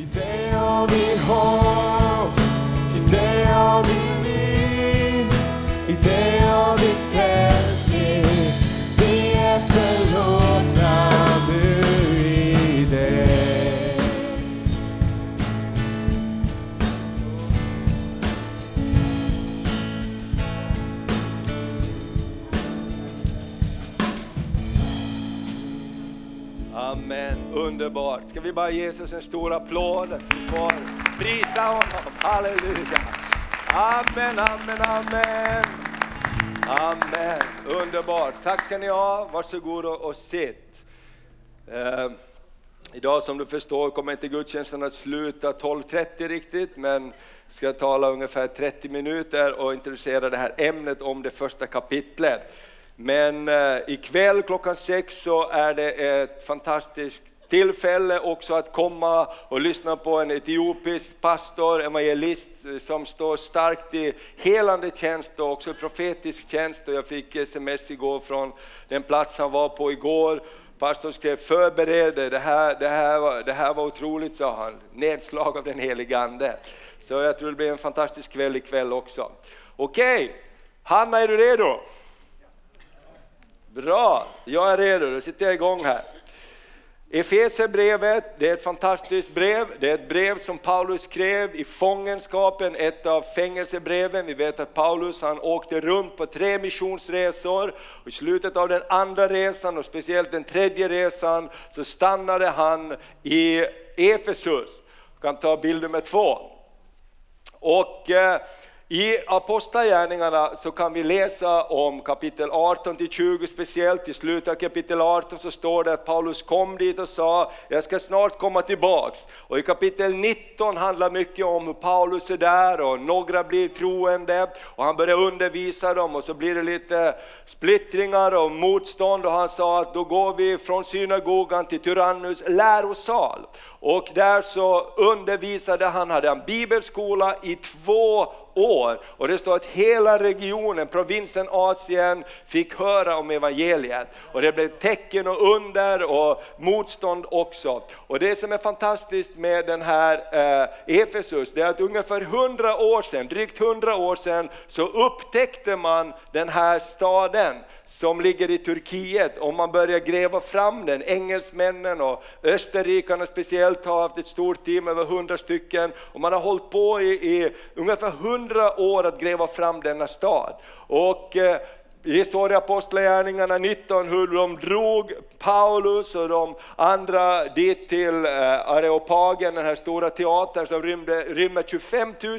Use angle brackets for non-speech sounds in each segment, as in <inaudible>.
I dig vi bara ge Jesus en stor applåd? Vi får prisa honom, halleluja. Amen, amen, amen. Amen, underbart. Tack ska ni ha, varsågod och, och sitt. Eh, idag som du förstår kommer inte gudstjänsten att sluta 12.30 riktigt, men ska tala ungefär 30 minuter och introducera det här ämnet om det första kapitlet. Men eh, ikväll klockan sex så är det ett fantastiskt tillfälle också att komma och lyssna på en etiopisk pastor, evangelist eh, som står starkt i helande tjänst och också profetisk tjänst. Och jag fick sms igår från den plats han var på igår. Pastorn skrev förbered dig, det här, det, här var, det här var otroligt sa han. Nedslag av den helige Ande. Så jag tror det blir en fantastisk kväll ikväll också. Okej, Hanna är du redo? Bra, jag är redo, då sitter jag igång här. Efesierbrevet, det är ett fantastiskt brev. Det är ett brev som Paulus skrev i fångenskapen, ett av fängelsebreven. Vi vet att Paulus han åkte runt på tre missionsresor. Och I slutet av den andra resan och speciellt den tredje resan så stannade han i Efesus. Vi kan ta bild nummer två. Och eh, i Apostlagärningarna så kan vi läsa om kapitel 18 till 20 speciellt. I slutet av kapitel 18 så står det att Paulus kom dit och sa, jag ska snart komma tillbaks. Och i kapitel 19 handlar mycket om hur Paulus är där och några blir troende och han börjar undervisa dem och så blir det lite splittringar och motstånd och han sa att då går vi från synagogan till Tyrannus lärosal. Och där så undervisade han, hade en bibelskola i två år. Och det står att hela regionen, provinsen Asien, fick höra om evangeliet. Och det blev tecken och under och motstånd också. Och det som är fantastiskt med den här eh, Efesus, det är att ungefär 100 år sedan, drygt 100 år sedan, så upptäckte man den här staden som ligger i Turkiet och man börjar gräva fram den. Engelsmännen och österrikarna speciellt har haft ett stort team, över 100 stycken och man har hållit på i, i ungefär 100 år att gräva fram denna stad. Och eh, det står i Apostlagärningarna 19 hur de drog Paulus och de andra dit till eh, Areopagen, den här stora teatern som rymde, rymmer 25 000.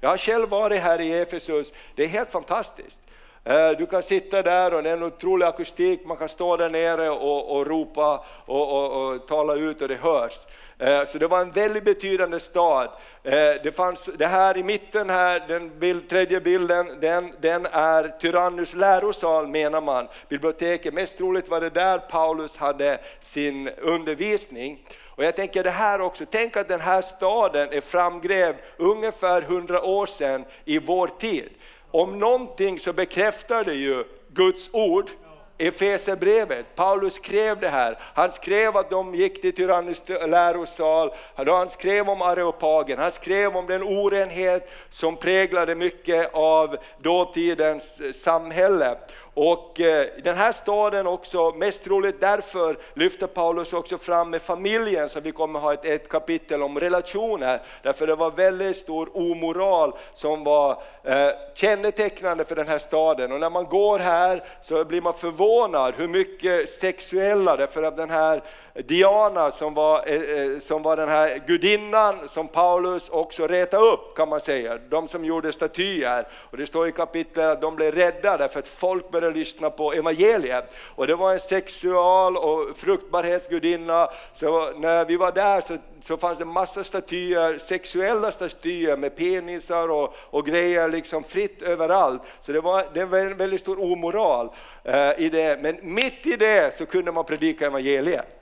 Jag har själv varit här i Efesus, det är helt fantastiskt. Eh, du kan sitta där och det är en otrolig akustik, man kan stå där nere och, och ropa och, och, och tala ut och det hörs. Eh, så det var en väldigt betydande stad. Eh, det fanns det här i mitten här, den bild, tredje bilden, den, den är Tyrannus lärosal menar man, biblioteket. Mest troligt var det där Paulus hade sin undervisning. Och jag tänker det här också, tänk att den här staden är framgrävd ungefär 100 år sedan i vår tid om någonting så bekräftar det ju Guds ord. Efesierbrevet, Paulus skrev det här. Han skrev att de gick till Tyrannus lärosal, han skrev om areopagen, han skrev om den orenhet som präglade mycket av dåtidens samhälle. Och eh, den här staden också, mest troligt därför lyfter Paulus också fram med familjen, så vi kommer ha ett, ett kapitel om relationer, därför det var väldigt stor omoral som var eh, kännetecknande för den här staden. Och när man går här så blir man förvånad hur mycket sexuella, därför att den här Diana som var, eh, eh, som var den här gudinnan som Paulus också retade upp kan man säga, de som gjorde statyer. Och det står i kapitlet att de blev rädda därför att folk började lyssna på evangeliet. Och det var en sexual och fruktbarhetsgudinna, så när vi var där så, så fanns det massa statyer, sexuella statyer med penisar och, och grejer liksom fritt överallt. Så det var, det var en väldigt stor omoral eh, i det, men mitt i det så kunde man predika evangeliet.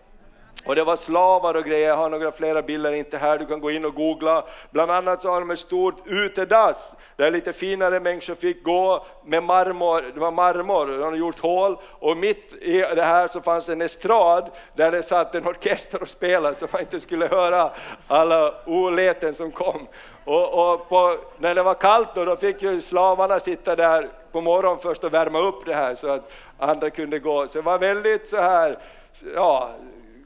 Och det var slavar och grejer, jag har några flera bilder, inte här, du kan gå in och googla. Bland annat så har de ett stort utedass, där lite finare människor fick gå med marmor, det var marmor, de hade gjort hål. Och mitt i det här så fanns en estrad, där det satt en orkester och spelade så man inte skulle höra alla oläten som kom. Och, och på, när det var kallt då, då fick ju slavarna sitta där på morgonen först och värma upp det här så att andra kunde gå. Så det var väldigt så här, ja,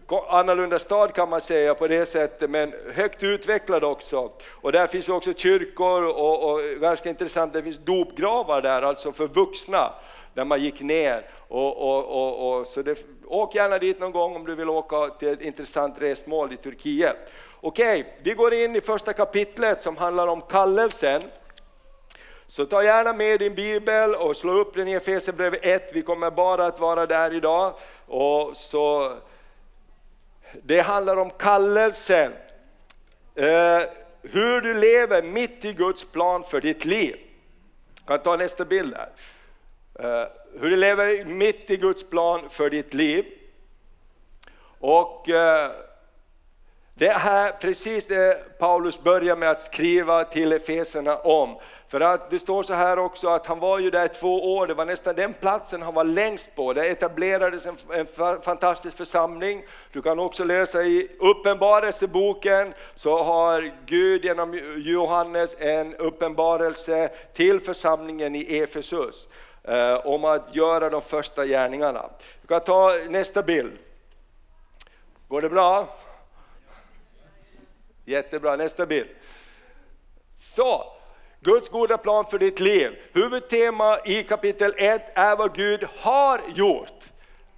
annorlunda stad kan man säga på det sättet, men högt utvecklad också. Och där finns också kyrkor och, och ganska intressant, det finns dopgravar där, alltså för vuxna, där man gick ner. Och, och, och, och så det, åk gärna dit någon gång om du vill åka till ett intressant resmål i Turkiet. Okej, vi går in i första kapitlet som handlar om kallelsen. Så ta gärna med din bibel och slå upp den i Efesierbrevet 1, vi kommer bara att vara där idag. Och så det handlar om kallelsen. Eh, hur du lever mitt i Guds plan för ditt liv. Jag kan ta nästa bild där. Eh, hur du lever mitt i Guds plan för ditt liv. Och eh, det är precis det Paulus börjar med att skriva till Efeserna om. För att det står så här också att han var ju där två år, det var nästan den platsen han var längst på. Det etablerades en, en fantastisk församling. Du kan också läsa i Uppenbarelseboken så har Gud genom Johannes en uppenbarelse till församlingen i Efesus eh, om att göra de första gärningarna. Du kan ta nästa bild. Går det bra? Jättebra, nästa bild. Så, Guds goda plan för ditt liv. Huvudtema i kapitel 1 är vad Gud har gjort.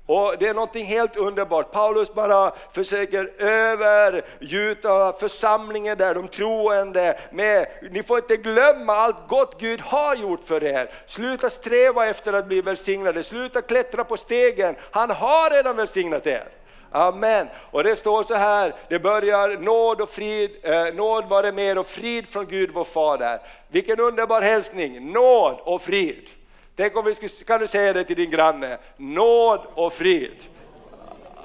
Och Det är någonting helt underbart. Paulus bara försöker övergjuta församlingen där, de troende med, ni får inte glömma allt gott Gud har gjort för er. Sluta sträva efter att bli välsignade, sluta klättra på stegen, han har redan välsignat er. Amen. Och det står så här, det börjar nåd och frid, eh, nåd vare med och frid från Gud vår Fader. Vilken underbar hälsning, nåd och frid. Tänk om vi skulle, kan du säga det till din granne, nåd och frid.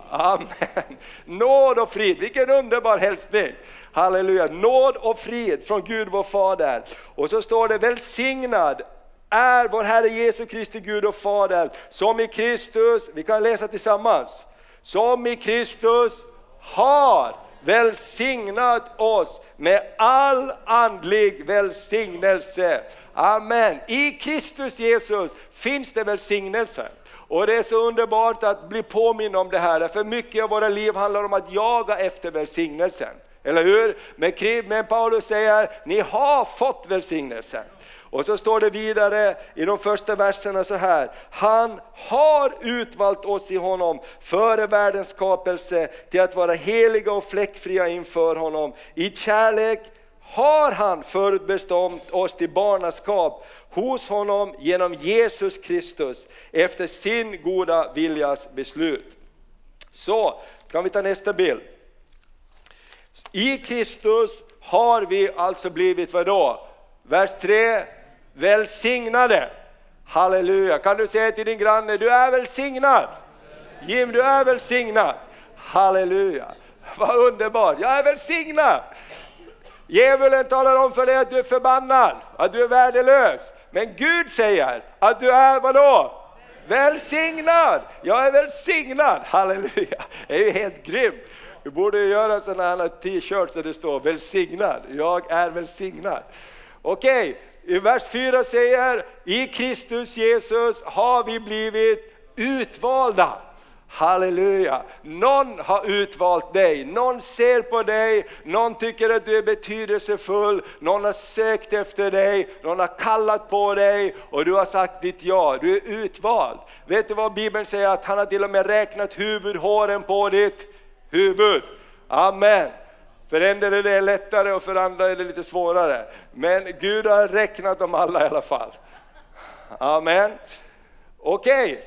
Amen. Nåd och frid, vilken underbar hälsning. Halleluja, nåd och frid från Gud vår Fader. Och så står det välsignad är vår Herre Jesu Kristi Gud och Fader, som i Kristus, vi kan läsa tillsammans, som i Kristus har välsignat oss med all andlig välsignelse. Amen. I Kristus Jesus finns det välsignelse. Och det är så underbart att bli påminn om det här, för mycket av våra liv handlar om att jaga efter välsignelsen. Eller hur? Men Paulus säger, ni har fått välsignelsen. Och så står det vidare i de första verserna så här. Han har utvalt oss i honom före världens skapelse till att vara heliga och fläckfria inför honom. I kärlek har han förutbestämt oss till barnaskap hos honom genom Jesus Kristus efter sin goda viljas beslut. Så, kan vi ta nästa bild. I Kristus har vi alltså blivit vadå? Vers 3, välsignade. Halleluja, kan du säga till din granne, du är välsignad. Jim, du är välsignad. Halleluja, vad underbart, jag är välsignad. Djävulen talar om för dig att du är förbannad, att du är värdelös. Men Gud säger att du är vadå? Välsignad! Jag är välsignad, halleluja! Det är ju helt grymt. Du borde göra sådana här t-shirts där det står välsignad, jag är välsignad. Okej, i vers 4 säger, i Kristus Jesus har vi blivit utvalda. Halleluja! Någon har utvalt dig, någon ser på dig, någon tycker att du är betydelsefull, någon har sökt efter dig, någon har kallat på dig och du har sagt ditt ja, du är utvald. Vet du vad Bibeln säger? Att han har till och med räknat huvudhåren på ditt huvud. Amen. För en del är det lättare och för andra är det lite svårare. Men Gud har räknat dem alla i alla fall. Amen. Okej, okay.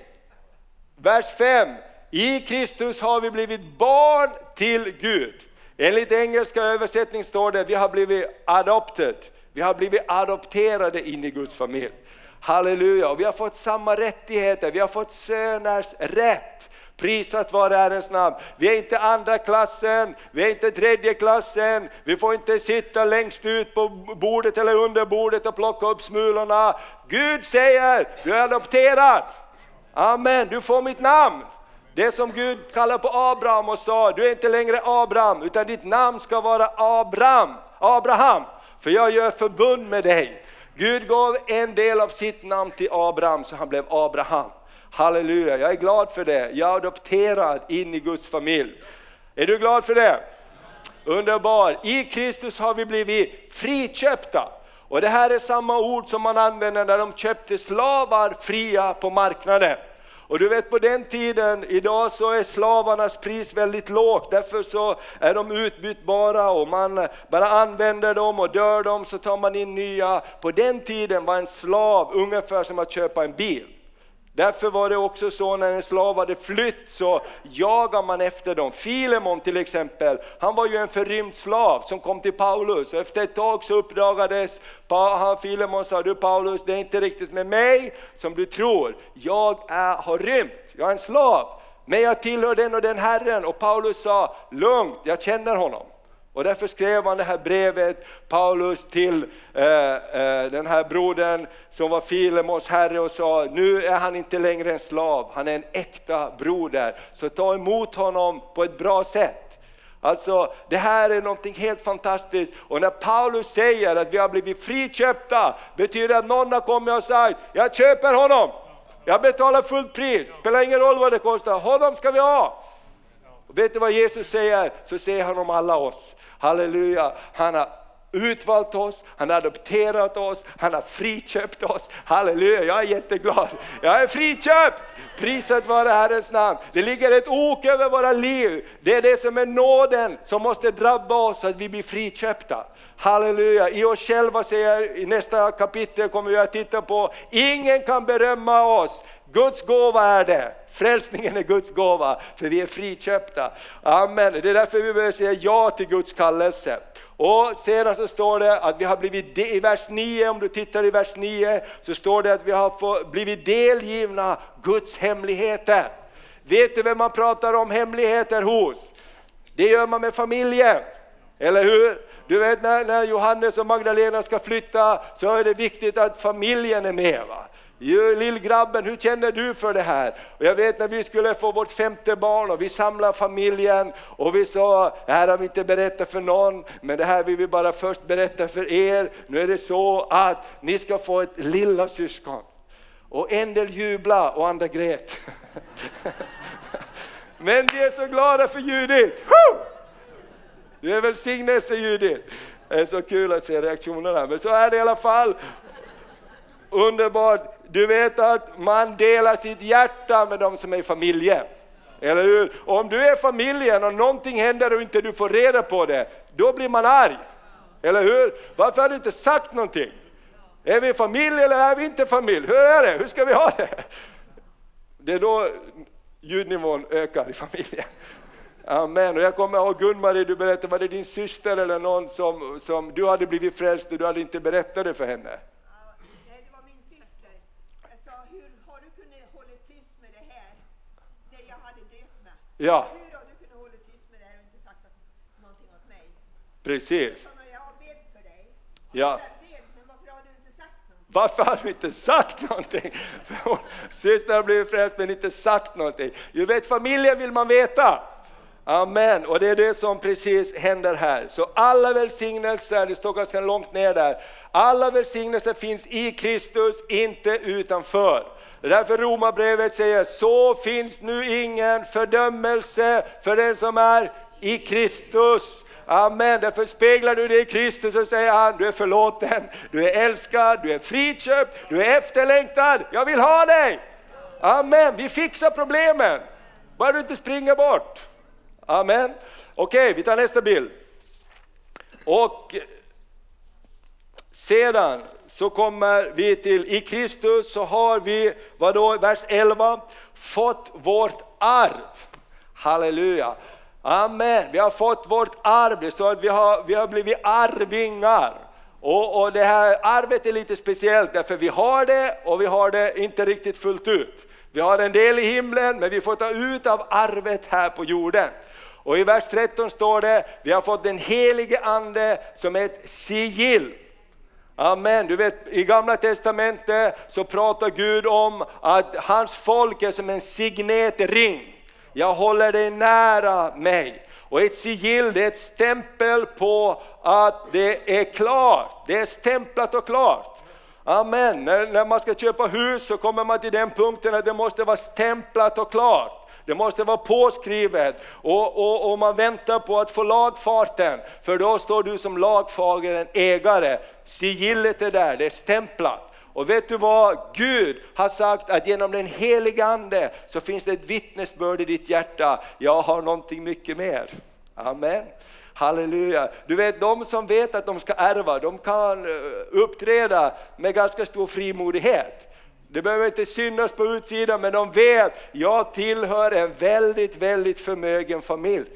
vers 5. I Kristus har vi blivit barn till Gud. Enligt engelska översättning står det vi har blivit adopted. Vi har blivit adopterade in i Guds familj. Halleluja, vi har fått samma rättigheter, vi har fått söners rätt. Prisat vare Herrens namn. Vi är inte andra klassen, vi är inte tredje klassen, vi får inte sitta längst ut på bordet eller under bordet och plocka upp smulorna. Gud säger, du är adopterad. Amen, du får mitt namn. Det som Gud kallar på Abraham och sa, du är inte längre Abraham utan ditt namn ska vara Abraham, Abraham, för jag gör förbund med dig. Gud gav en del av sitt namn till Abraham så han blev Abraham. Halleluja, jag är glad för det. Jag är adopterad in i Guds familj. Är du glad för det? Underbar! I Kristus har vi blivit friköpta. Och det här är samma ord som man använder när de köpte slavar fria på marknaden. Och du vet på den tiden, idag så är slavarnas pris väldigt lågt, därför så är de utbytbara och man bara använder dem och dör dem så tar man in nya. På den tiden var en slav ungefär som att köpa en bil. Därför var det också så när en slav hade flytt så jagar man efter dem. Filemon till exempel, han var ju en förrymd slav som kom till Paulus. Efter ett tag så uppdagades, Filemon sa du Paulus, det är inte riktigt med mig som du tror. Jag är, har rymt, jag är en slav. Men jag tillhör den och den Herren och Paulus sa, lugnt, jag känner honom. Och därför skrev han det här brevet, Paulus, till eh, eh, den här brodern som var Filemos herre och sa, nu är han inte längre en slav, han är en äkta broder. Så ta emot honom på ett bra sätt. Alltså det här är någonting helt fantastiskt och när Paulus säger att vi har blivit friköpta betyder det att någon har kommit och sagt, jag köper honom, jag betalar fullt pris, spelar ingen roll vad det kostar, honom ska vi ha vet du vad Jesus säger? Så säger han om alla oss. Halleluja, han har utvalt oss, han har adopterat oss, han har friköpt oss. Halleluja, jag är jätteglad. Jag är friköpt! Priset vare Herrens namn. Det ligger ett ok över våra liv. Det är det som är nåden som måste drabba oss så att vi blir friköpta. Halleluja, i oss själva säger i nästa kapitel kommer vi att titta på, ingen kan berömma oss. Guds gåva är det. Frälsningen är Guds gåva, för vi är friköpta. Amen. Det är därför vi behöver säga ja till Guds kallelse. Och sedan så står det att vi har blivit, i vers 9, om du tittar i vers 9, så står det att vi har blivit delgivna Guds hemligheter. Vet du vem man pratar om hemligheter hos? Det gör man med familjen, eller hur? Du vet när, när Johannes och Magdalena ska flytta så är det viktigt att familjen är med. Va? Lillgrabben, hur känner du för det här? Och jag vet när vi skulle få vårt femte barn och vi samlade familjen och vi sa, det här har vi inte berättat för någon, men det här vill vi bara först berätta för er. Nu är det så att ni ska få ett lilla syskon. Och en del jubla och andra grät. <laughs> men vi är så glada för Judit! Du är välsignelse Judit! Det är så kul att se reaktionerna, men så är det i alla fall. Underbart! Du vet att man delar sitt hjärta med de som är i familjen. Eller hur? Och om du är familjen och någonting händer och inte du får reda på det, då blir man arg. Eller hur? Varför har du inte sagt någonting? Är vi familj eller är vi inte familj? Hur är det? Hur ska vi ha det? Det är då ljudnivån ökar i familjen. Amen. Och jag kommer ihåg Gun-Marie, du berättade, var det din syster eller någon som, som du hade blivit frälst och du hade inte berättat det för henne? Ja. Hur har du kunnat hålla tyst med det och inte sagt någonting åt mig? Precis. Dig. Ja. Varför har du inte sagt någonting? Syster har <laughs> blivit frälst men inte sagt någonting. Du vet, familjen vill man veta. Amen, och det är det som precis händer här. Så alla välsignelser, det står ganska långt ner där, alla välsignelser finns i Kristus, inte utanför. Det är därför Romarbrevet säger, så finns nu ingen fördömelse för den som är i Kristus. Amen, därför speglar du dig i Kristus och säger han, du är förlåten, du är älskad, du är friköpt, du är efterlängtad, jag vill ha dig! Amen, vi fixar problemen, bara du inte springer bort. Amen. Okej, okay, vi tar nästa bild. Och sedan så kommer vi till, i Kristus så har vi, vadå, vers 11, fått vårt arv. Halleluja. Amen, vi har fått vårt arv, det står att vi har, vi har blivit arvingar. Och, och det här arvet är lite speciellt därför vi har det och vi har det inte riktigt fullt ut. Vi har en del i himlen, men vi får ta ut av arvet här på jorden. Och i vers 13 står det, vi har fått den helige ande som ett sigill. Amen. Du vet i gamla testamentet så pratar Gud om att hans folk är som en signetring. Jag håller dig nära mig. Och ett sigill det är ett stämpel på att det är klart. Det är stämplat och klart. Amen. När, när man ska köpa hus så kommer man till den punkten att det måste vara stämplat och klart. Det måste vara påskrivet och, och, och, man väntar på att få lagfarten, för då står du som lagfaren ägare. Sigillet är där, det är stämplat. Och vet du vad? Gud har sagt att genom den heliga Ande så finns det ett vittnesbörd i ditt hjärta. Jag har någonting mycket mer. Amen. Halleluja. Du vet de som vet att de ska ärva, de kan eh, uppträda med ganska stor frimodighet. Det behöver inte synas på utsidan men de vet, jag tillhör en väldigt, väldigt förmögen familj.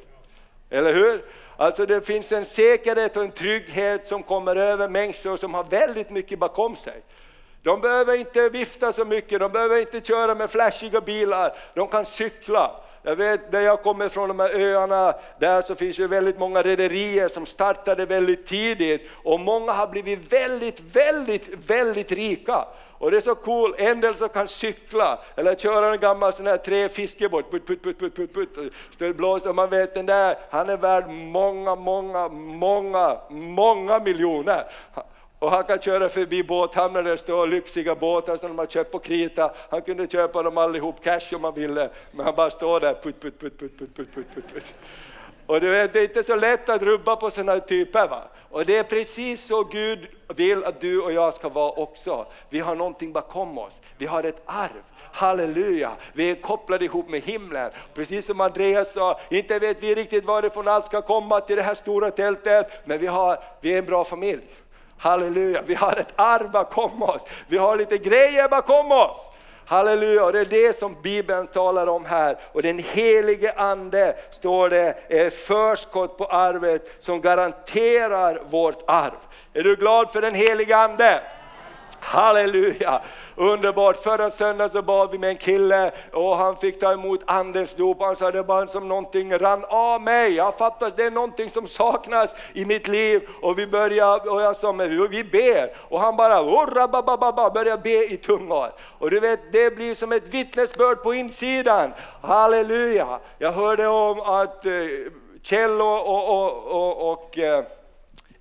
Eller hur? Alltså det finns en säkerhet och en trygghet som kommer över människor som har väldigt mycket bakom sig. De behöver inte vifta så mycket, de behöver inte köra med flashiga bilar, de kan cykla. Jag vet där jag kommer från de här öarna, där så finns ju väldigt många rederier som startade väldigt tidigt och många har blivit väldigt, väldigt, väldigt rika. Och det är så cool, en del som kan cykla eller köra en gammal sån här tre fiskebåt, putt, putt, put, putt, putt, putt, putt, putt. blåser, man vet den där, han är värd många, många, många, många miljoner. Och han kan köra förbi båthamnar där det står lyxiga båtar som de har köpt på krita. Han kunde köpa dem allihop cash om han ville, men han bara står där, putt, putt, putt, putt, putt, putt, putt. putt. Och det är inte så lätt att rubba på sådana typer. Va? Och det är precis så Gud vill att du och jag ska vara också. Vi har någonting bakom oss, vi har ett arv. Halleluja, vi är kopplade ihop med himlen. Precis som Andreas sa, inte vet vi riktigt varifrån allt ska komma till det här stora tältet, men vi, har, vi är en bra familj. Halleluja, vi har ett arv bakom oss, vi har lite grejer bakom oss. Halleluja, och det är det som Bibeln talar om här. Och den helige Ande, står det, är förskott på arvet som garanterar vårt arv. Är du glad för den helige Ande? Halleluja! Underbart! Förra söndagen så bad vi med en kille och han fick ta emot andens dop. Han sa det bara som någonting rann av mig. Jag fattar, det är någonting som saknas i mitt liv. Och vi började, och jag sa, men vi ber. Och han bara, oh, började be i tungor. Och du vet, det blir som ett vittnesbörd på insidan. Halleluja! Jag hörde om att eh, Kjell och, och, och, och, och eh,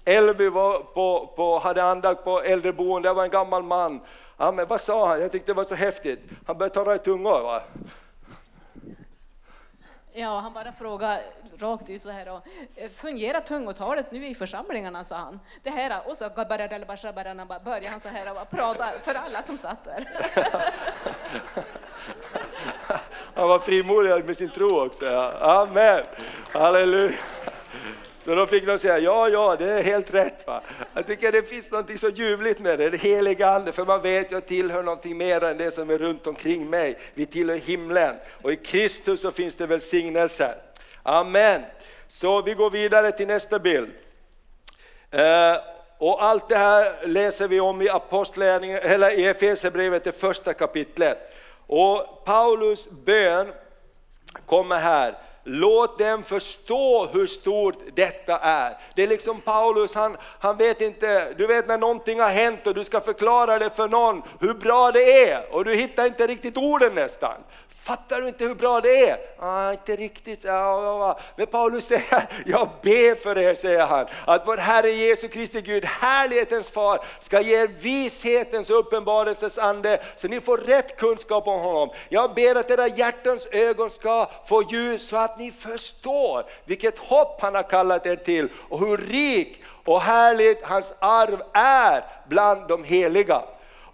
Elvi var på, på, hade andakt på äldreboende, det var en gammal man. Ja, men vad sa han? Jag tyckte det var så häftigt. Han började tala i tungor. Va? Ja, han bara frågade rakt ut så här. Och, fungerar tungotalet nu i församlingarna, sa han. Det här, och så började han så här och prata för alla som satt där. Han var frimodig med sin tro också. Amen, halleluja. Så då fick de säga, ja, ja, det är helt rätt. Va? Jag tycker det finns något så ljuvligt med det, det heliga Ande, för man vet att jag tillhör någonting mer än det som är runt omkring mig. Vi tillhör himlen och i Kristus så finns det välsignelser. Amen. Så vi går vidare till nästa bild. Eh, och allt det här läser vi om i eller i Efesierbrevet, det första kapitlet. Och Paulus bön kommer här. Låt dem förstå hur stort detta är. Det är liksom Paulus, han, han vet inte, du vet när någonting har hänt och du ska förklara det för någon hur bra det är och du hittar inte riktigt orden nästan. Fattar du inte hur bra det är? Ah, inte riktigt. Ja, ja, ja. Men Paulus säger, jag ber för er, säger han, att vår Herre Jesu Kristi Gud, härlighetens far, ska ge er vishetens och uppenbarelsens ande, så ni får rätt kunskap om honom. Jag ber att era hjärtans ögon ska få ljus, så att ni förstår vilket hopp han har kallat er till, och hur rik och härligt hans arv är bland de heliga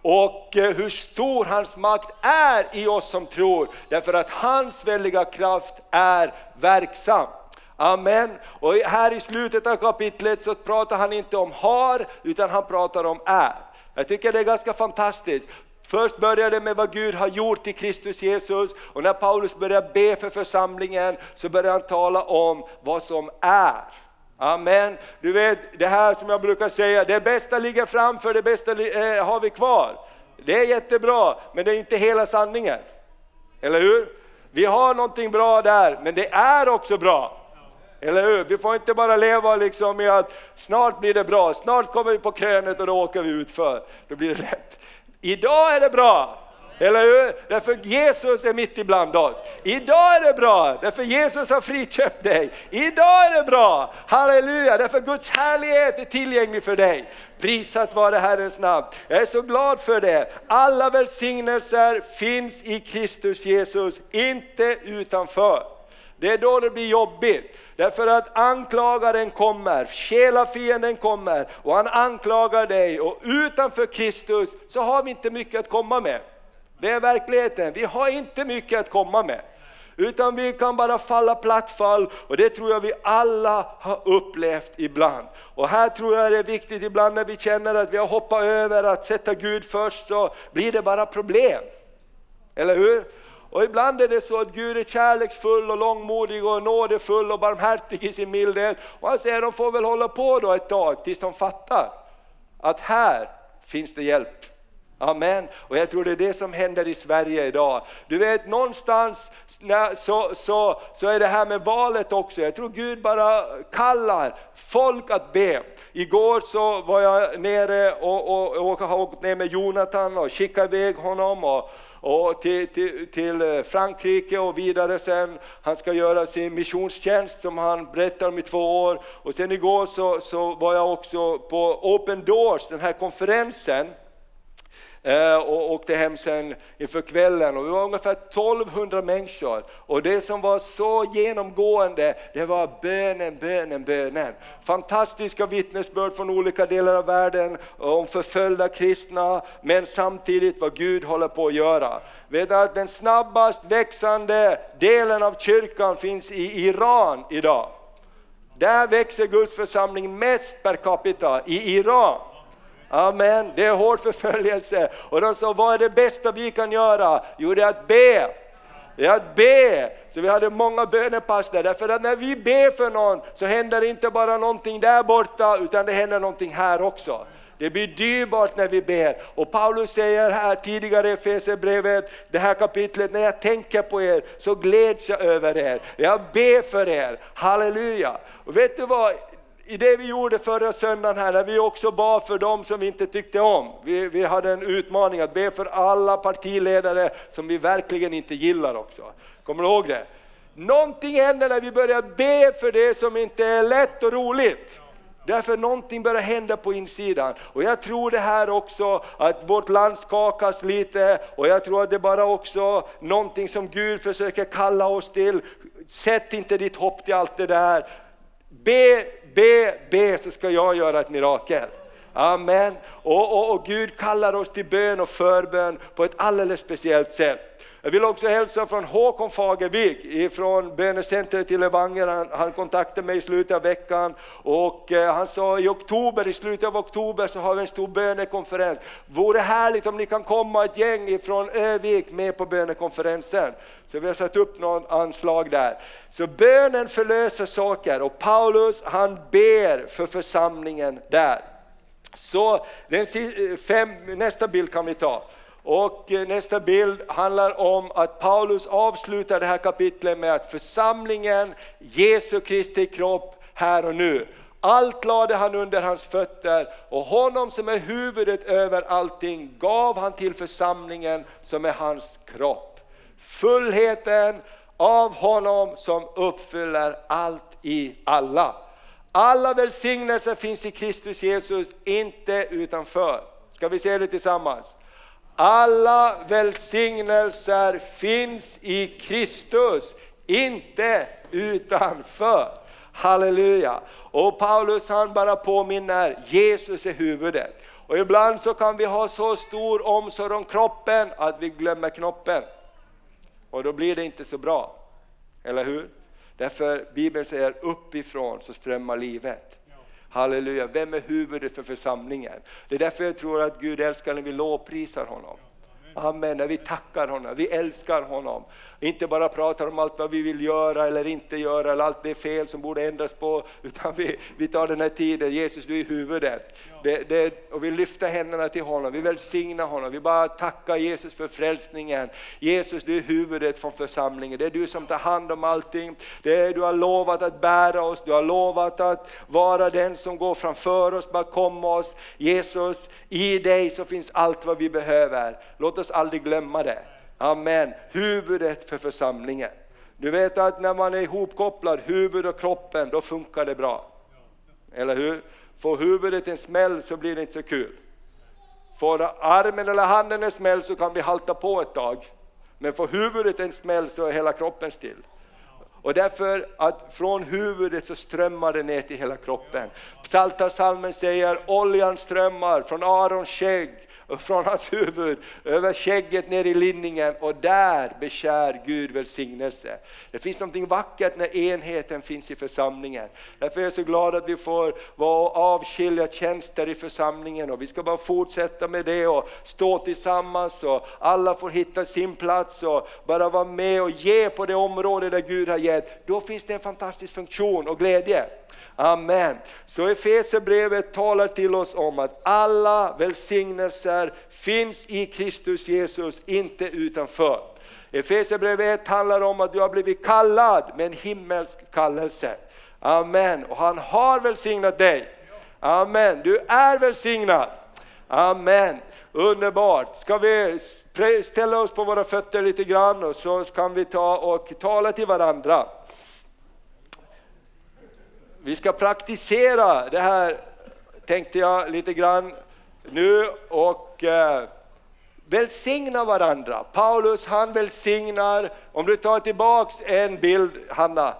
och eh, hur stor hans makt är i oss som tror, därför att hans väldiga kraft är verksam. Amen. Och här i slutet av kapitlet så pratar han inte om har, utan han pratar om är. Jag tycker det är ganska fantastiskt. Först börjar det med vad Gud har gjort i Kristus Jesus och när Paulus börjar be för församlingen så börjar han tala om vad som är. Amen. Du vet, det här som jag brukar säga, det bästa ligger framför, det bästa eh, har vi kvar. Det är jättebra, men det är inte hela sanningen. Eller hur? Vi har någonting bra där, men det är också bra. Eller hur? Vi får inte bara leva liksom i att snart blir det bra, snart kommer vi på krönet och då åker vi utför. Då blir det lätt. Idag är det bra, eller hur? Därför Jesus är mitt ibland oss. Idag är det bra, därför Jesus har friköpt dig. Idag är det bra, halleluja, därför Guds härlighet är tillgänglig för dig. Prisat vare Herrens namn. Jag är så glad för det. Alla välsignelser finns i Kristus Jesus, inte utanför. Det är då det blir jobbigt. Därför att anklagaren kommer, själafienden kommer och han anklagar dig och utanför Kristus så har vi inte mycket att komma med. Det är verkligheten, vi har inte mycket att komma med. Utan vi kan bara falla plattfall och det tror jag vi alla har upplevt ibland. Och här tror jag det är viktigt ibland när vi känner att vi har hoppat över att sätta Gud först så blir det bara problem. Eller hur? Och ibland är det så att Gud är kärleksfull och långmodig och nådefull och barmhärtig i sin mildhet. Och han säger de får väl hålla på då ett tag tills de fattar att här finns det hjälp. Amen. Och jag tror det är det som händer i Sverige idag. Du vet någonstans så, så, så är det här med valet också. Jag tror Gud bara kallar folk att be. Igår så var jag nere och, och, och har åkt ner med Jonathan och skickat iväg honom. Och, och till, till, till, Frankrike och vidare sen. Han ska göra sin missionstjänst som han berättar om i två år. Och sen igår så, så var jag också på Open Doors, den här konferensen Eh, och åkte hem sen inför kvällen och vi var ungefär 1200 människor. Och det som var så genomgående, det var bönen, bönen, bönen. Fantastiska vittnesbörd från olika delar av världen om förföljda kristna, men samtidigt vad Gud håller på att göra. Vet att den snabbast växande delen av kyrkan finns i Iran idag. Där växer Guds församling mest per capita, i Iran. Amen, det är hård förföljelse. Och de sa, vad är det bästa vi kan göra? Jo, det är att be. Det är att be. Så vi hade många bönepass där, därför att när vi ber för någon så händer det inte bara någonting där borta, utan det händer någonting här också. Det blir dyrbart när vi ber. Och Paulus säger här tidigare i Efesierbrevet, det här kapitlet, när jag tänker på er så gläds jag över er. Jag ber för er, halleluja. Och vet du vad, i det vi gjorde förra söndagen här, när vi också bad för dem som vi inte tyckte om. Vi, vi hade en utmaning att be för alla partiledare som vi verkligen inte gillar också. Kommer du ihåg det? Någonting händer när vi börjar be för det som inte är lätt och roligt. Därför någonting börjar hända på insidan. Och jag tror det här också, att vårt land skakas lite och jag tror att det bara också någonting som Gud försöker kalla oss till. Sätt inte ditt hopp till allt det där. Be be, be så ska jag göra ett mirakel. Amen. Och, och, och, Gud kallar oss till bön och förbön på ett alldeles speciellt sätt. Jag vill också hälsa från Håkon Fagervik från bönecentret i Levanger. Han, han, kontaktade mig i slutet av veckan och eh, han sa i oktober, i slutet av oktober så har vi en stor bönekonferens. Vore härligt om ni kan komma ett gäng från Övik med på bönekonferensen. Så vi har satt upp något anslag där. Så bönen förlöser saker och Paulus han ber för församlingen där. Så den, eh, fem, nästa bild kan vi ta. Och eh, nästa bild handlar om att Paulus avslutar det här kapitlet med att församlingen, Jesu Kristi kropp här och nu. Allt lade han under hans fötter och honom som är huvudet över allting gav han till församlingen som är hans kropp. Fullheten av honom som uppfyller allt i alla. Alla välsignelser finns i Kristus Jesus, inte utanför. Ska vi se det tillsammans? Alla välsignelser finns i Kristus, inte utanför. Halleluja! Och Paulus han bara påminner, Jesus är huvudet. Och ibland så kan vi ha så stor omsorg om kroppen att vi glömmer knoppen. Och då blir det inte så bra, eller hur? Därför Bibeln säger uppifrån så strömmar livet. Halleluja, vem är huvudet för församlingen? Det är därför jag tror att Gud älskar när vi lovprisar honom. Amen, när vi tackar honom, vi älskar honom. Inte bara pratar om allt vad vi vill göra eller inte göra, eller allt det är fel som borde ändras på, <laughs> utan vi, vi tar den här tiden, Jesus du är huvudet. Det, det, och vi lyfter händerna till honom, vi välsignar honom, vi bara tackar Jesus för frälsningen. Jesus du är huvudet från församlingen, det är du som tar hand om allting. Det är, du har lovat att bära oss, du har lovat att vara den som går framför oss, bakom oss. Jesus, i dig så finns allt vad vi behöver. Låt oss aldrig glömma det. Amen. Huvudet för församlingen. Du vet att när man är ihopkopplad, huvud och kroppen, då funkar det bra. Eller hur? Får huvudet en smäll så blir det inte så kul. Får armen eller handen en smäll så kan vi halta på ett tag. Men får huvudet en smäll så är hela kroppen still. Och därför att från huvudet så strömmar det ner till hela kroppen. Psaltarpsalmen säger oljan strömmar från Arons skägg från hans huvud över skägget ner i linningen och där beskär Gud välsignelse. Det finns något vackert när enheten finns i församlingen. Därför är jag så glad att vi får vara avskilja tjänster i församlingen och vi ska bara fortsätta med det och stå tillsammans och alla får hitta sin plats och bara vara med och ge på det område där Gud har gett. Då finns det en fantastisk funktion och glädje. Amen. Så Efesierbrevet talar till oss om att alla välsignelser finns i Kristus Jesus, inte utanför. Efesierbrevet 1 handlar om att du har blivit kallad med en himmelsk kallelse. Amen. Och han har välsignat dig. Amen. Du är välsignad. Amen. Underbart. Ska vi ställa oss på våra fötter lite grann och så kan vi ta och tala till varandra. Vi ska praktisera det här, tänkte jag lite grann nu och eh, välsigna varandra. Paulus han välsignar, om du tar tillbaks en bild Hanna,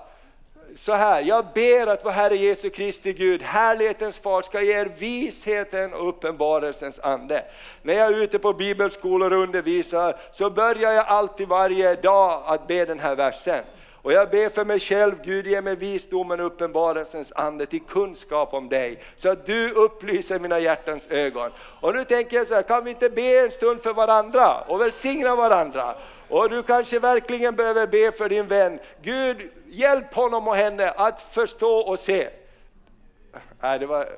så här, jag ber att vår Herre Jesu Kristi Gud, härlighetens far, ska ge er visheten och uppenbarelsens ande. När jag är ute på bibelskolor och undervisar så börjar jag alltid varje dag att be den här versen. Och jag ber för mig själv, Gud ge mig visdomen och uppenbarelsens ande till kunskap om dig, så att du upplyser mina hjärtans ögon. Och nu tänker jag så här, kan vi inte be en stund för varandra och välsigna varandra? Och du kanske verkligen behöver be för din vän. Gud, hjälp honom och henne att förstå och se. Nej, det var...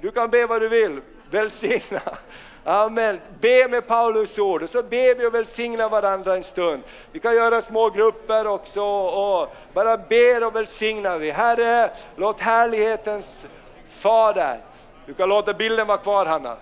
Du kan be vad du vill, välsigna. Amen. Be med Paulus ord och så ber vi och välsignar varandra en stund. Vi kan göra små grupper också och bara ber och välsignar vi. Herre, låt härlighetens Fader, du kan låta bilden vara kvar Hanna.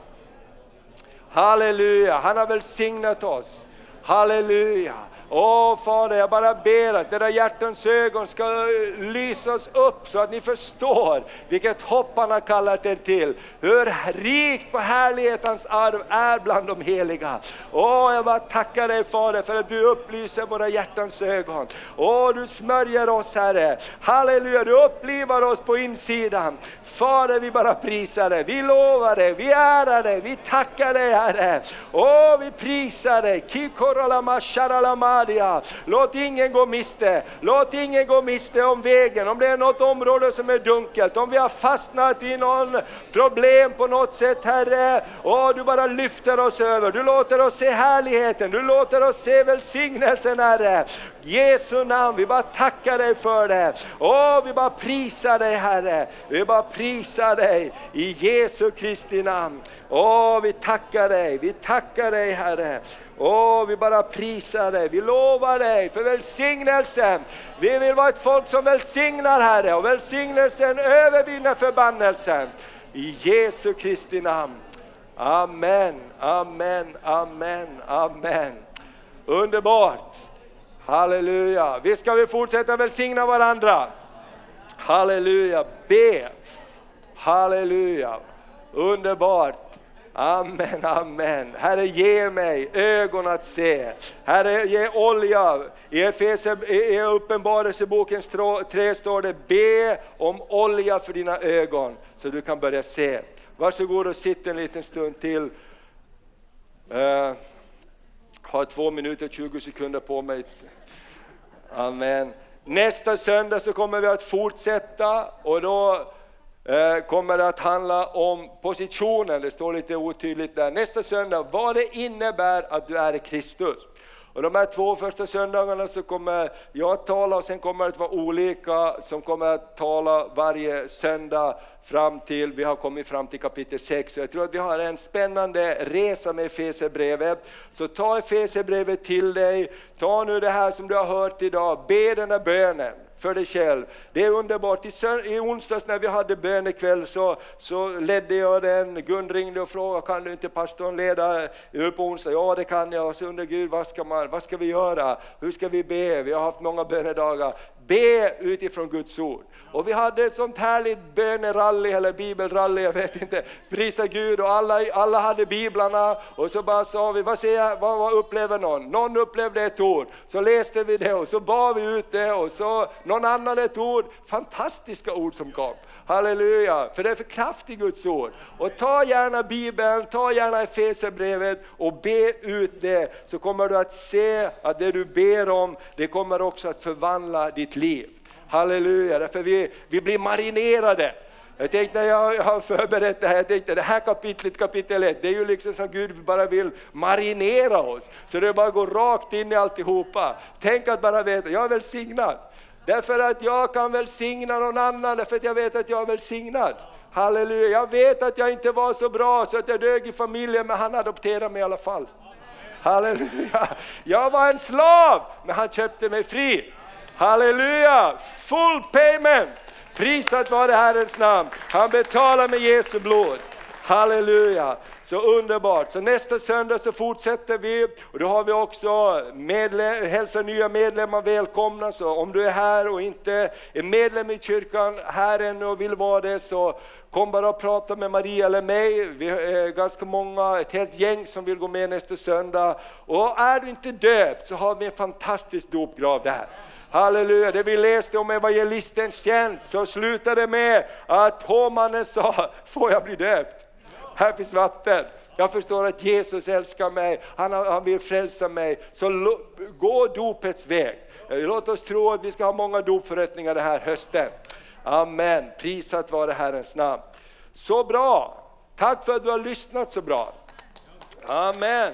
Halleluja, han har välsignat oss. Halleluja. Åh Fader, jag bara ber att era hjärtans ögon ska lysas upp så att ni förstår vilket hopp han har kallat er till. Hur rikt på härlighet hans arv är bland de heliga. Åh, jag bara tackar dig Fader för att du upplyser våra hjärtans ögon. Åh, du smörjer oss Herre. Halleluja, du upplivar oss på insidan. Fader, vi bara prisar dig, vi lovar dig, vi ärar dig, vi tackar dig Herre. Åh, vi prisar dig. Låt ingen gå miste, låt ingen gå miste om vägen, om det är något område som är dunkelt, om vi har fastnat i någon problem på något sätt Herre. Åh, du bara lyfter oss över, du låter oss se härligheten, du låter oss se välsignelsen Herre. Jesu namn, vi bara tackar dig för det. Åh, vi bara prisar dig Herre. Vi bara prisar dig i Jesu Kristi namn. Åh, vi tackar dig, vi tackar dig Herre. Åh, vi bara prisar dig, vi lovar dig för välsignelsen. Vi vill vara ett folk som välsignar Herre och välsignelsen övervinner förbannelsen. I Jesu Kristi namn. Amen, amen, amen, amen. Underbart! Halleluja! Visst ska vi fortsätta välsigna varandra? Halleluja! Be! Halleluja! Underbart! Amen, amen. Herre ge mig ögon att se. Herre ge olja. I, I Uppenbarelsebokens 3 står det be om olja för dina ögon så du kan börja se. Varsågod och sitt en liten stund till. Uh, har två minuter och 20 sekunder på mig. Amen. Nästa söndag så kommer vi att fortsätta och då eh, kommer det att handla om positionen, det står lite otydligt där. Nästa söndag, vad det innebär att du är i Kristus. Och de här två första söndagarna så kommer jag att tala och sen kommer det att vara olika som kommer att tala varje söndag fram till, vi har kommit fram till kapitel 6. Jag tror att vi har en spännande resa med Efesierbrevet. Så ta Efesierbrevet till dig, ta nu det här som du har hört idag, be den här bönen för dig själv. Det är underbart. I, I onsdags när vi hade bönekväll så, så ledde jag den. Gun ringde och frågade, kan du inte pastorn leda på onsdag? Ja det kan jag. Och så undrade Gud, vad ska, man, vad ska vi göra? Hur ska vi be? Vi har haft många bönedagar. Be utifrån Guds ord. Och vi hade ett sånt härligt bönerally eller bibelrally, jag vet inte. Prisa Gud och alla, alla hade biblarna och så bara sa vi, vad, ser vad, vad upplever någon? Någon upplevde ett ord, så läste vi det och så bad vi ut det och så någon annan ett ord. Fantastiska ord som kom. Halleluja, för det är för kraftigt Guds ord. Och ta gärna bibeln, ta gärna Efesierbrevet och be ut det så kommer du att se att det du ber om, det kommer också att förvandla ditt liv. Halleluja, därför vi, vi blir marinerade. Jag tänkte när jag har förberett det här, jag tänkte det här kapitlet, kapitel 1, det är ju liksom som Gud bara vill marinera oss. Så det bara går rakt in i alltihopa. Tänk att bara veta, jag är välsignad. Därför att jag kan välsigna någon annan, därför att jag vet att jag är välsignad. Halleluja, jag vet att jag inte var så bra så att jag dög i familjen, men han adopterade mig i alla fall. Halleluja! Jag var en slav, men han köpte mig fri. Halleluja! Full payment! Prisat vare Herrens namn. Han betalar med Jesu blod. Halleluja! Så underbart. Så nästa söndag så fortsätter vi och då har vi också medlem, hälsa nya medlemmar välkomna. Så om du är här och inte är medlem i kyrkan här ännu och vill vara det så kom bara och prata med Maria eller mig. Vi är ganska många, ett helt gäng som vill gå med nästa söndag. Och är du inte döpt så har vi en fantastisk dopgrav där. Halleluja, det vi läste om evangelistens tjänst så slutade med att hovmannen sa, får jag bli döpt? Här finns vatten. Jag förstår att Jesus älskar mig, han, han vill frälsa mig. Så lo- gå dopets väg. Eh, låt oss tro att vi ska ha många dopförrättningar den här hösten. Amen, prisat vare Herrens namn. Så bra, tack för att du har lyssnat så bra. Amen.